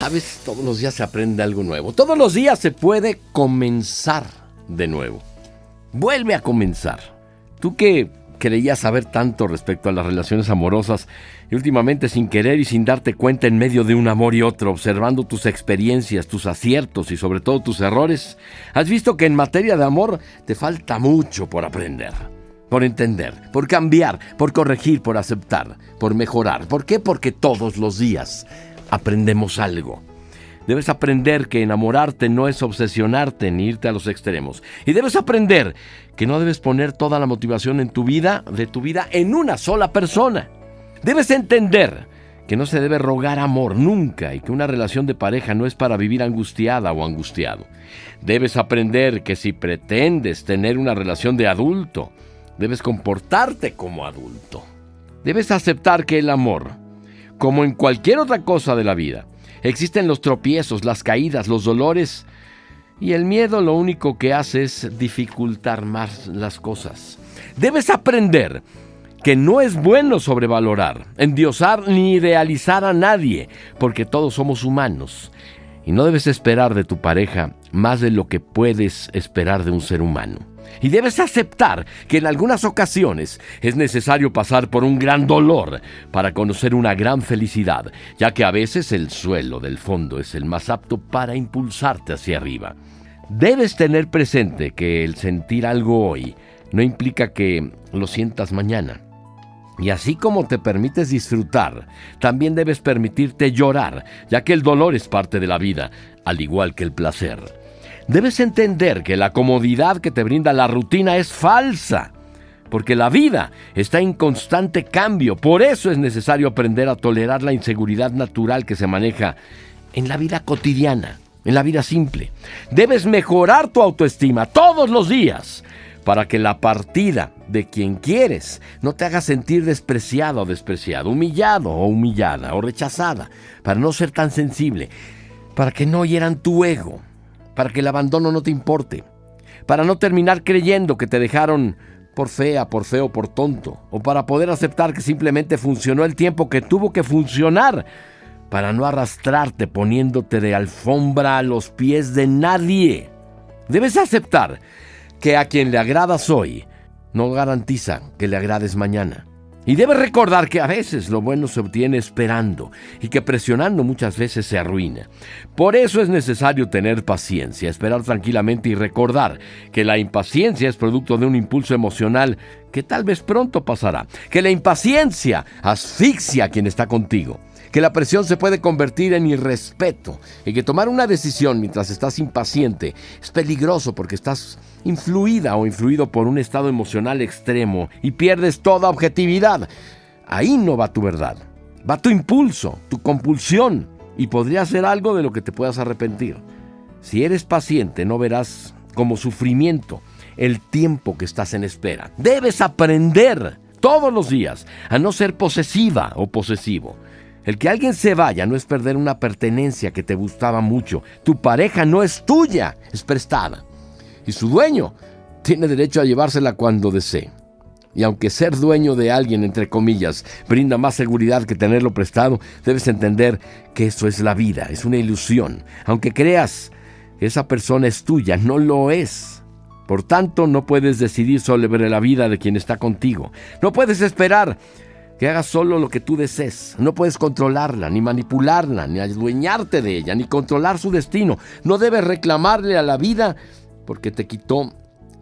Sabes, todos los días se aprende algo nuevo. Todos los días se puede comenzar de nuevo. Vuelve a comenzar. Tú que creías saber tanto respecto a las relaciones amorosas y últimamente sin querer y sin darte cuenta en medio de un amor y otro, observando tus experiencias, tus aciertos y sobre todo tus errores, has visto que en materia de amor te falta mucho por aprender por entender, por cambiar, por corregir, por aceptar, por mejorar. ¿Por qué? Porque todos los días aprendemos algo. Debes aprender que enamorarte no es obsesionarte ni irte a los extremos. Y debes aprender que no debes poner toda la motivación en tu vida, de tu vida, en una sola persona. Debes entender que no se debe rogar amor nunca y que una relación de pareja no es para vivir angustiada o angustiado. Debes aprender que si pretendes tener una relación de adulto, debes comportarte como adulto. Debes aceptar que el amor como en cualquier otra cosa de la vida. Existen los tropiezos, las caídas, los dolores, y el miedo lo único que hace es dificultar más las cosas. Debes aprender que no es bueno sobrevalorar, endiosar ni idealizar a nadie, porque todos somos humanos. Y no debes esperar de tu pareja más de lo que puedes esperar de un ser humano. Y debes aceptar que en algunas ocasiones es necesario pasar por un gran dolor para conocer una gran felicidad, ya que a veces el suelo del fondo es el más apto para impulsarte hacia arriba. Debes tener presente que el sentir algo hoy no implica que lo sientas mañana. Y así como te permites disfrutar, también debes permitirte llorar, ya que el dolor es parte de la vida, al igual que el placer. Debes entender que la comodidad que te brinda la rutina es falsa, porque la vida está en constante cambio. Por eso es necesario aprender a tolerar la inseguridad natural que se maneja en la vida cotidiana, en la vida simple. Debes mejorar tu autoestima todos los días para que la partida de quien quieres no te haga sentir despreciado o despreciado, humillado o humillada o rechazada, para no ser tan sensible, para que no hieran tu ego para que el abandono no te importe, para no terminar creyendo que te dejaron por fea, por feo, por tonto, o para poder aceptar que simplemente funcionó el tiempo que tuvo que funcionar, para no arrastrarte poniéndote de alfombra a los pies de nadie. Debes aceptar que a quien le agradas hoy no garantiza que le agrades mañana. Y debes recordar que a veces lo bueno se obtiene esperando y que presionando muchas veces se arruina. Por eso es necesario tener paciencia, esperar tranquilamente y recordar que la impaciencia es producto de un impulso emocional que tal vez pronto pasará. Que la impaciencia asfixia a quien está contigo que la presión se puede convertir en irrespeto y que tomar una decisión mientras estás impaciente es peligroso porque estás influida o influido por un estado emocional extremo y pierdes toda objetividad. Ahí no va tu verdad, va tu impulso, tu compulsión y podría ser algo de lo que te puedas arrepentir. Si eres paciente no verás como sufrimiento el tiempo que estás en espera. Debes aprender todos los días a no ser posesiva o posesivo. El que alguien se vaya no es perder una pertenencia que te gustaba mucho. Tu pareja no es tuya, es prestada. Y su dueño tiene derecho a llevársela cuando desee. Y aunque ser dueño de alguien, entre comillas, brinda más seguridad que tenerlo prestado, debes entender que eso es la vida, es una ilusión. Aunque creas que esa persona es tuya, no lo es. Por tanto, no puedes decidir sobre la vida de quien está contigo. No puedes esperar que hagas solo lo que tú desees. No puedes controlarla, ni manipularla, ni adueñarte de ella, ni controlar su destino. No debes reclamarle a la vida porque te quitó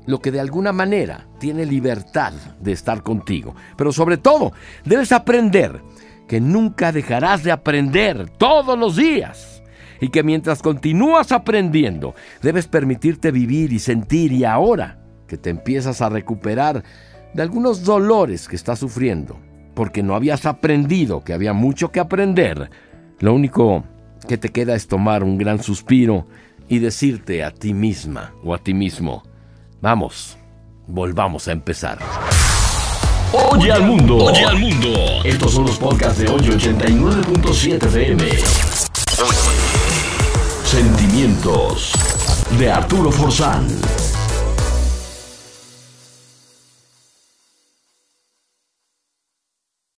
lo que de alguna manera tiene libertad de estar contigo. Pero sobre todo, debes aprender que nunca dejarás de aprender todos los días. Y que mientras continúas aprendiendo, debes permitirte vivir y sentir y ahora que te empiezas a recuperar de algunos dolores que estás sufriendo, porque no habías aprendido, que había mucho que aprender, lo único que te queda es tomar un gran suspiro y decirte a ti misma o a ti mismo, vamos, volvamos a empezar. Oye al mundo. Oye al mundo. Estos son los podcasts de hoy 89.7 FM. Sentimientos de Arturo Forzán.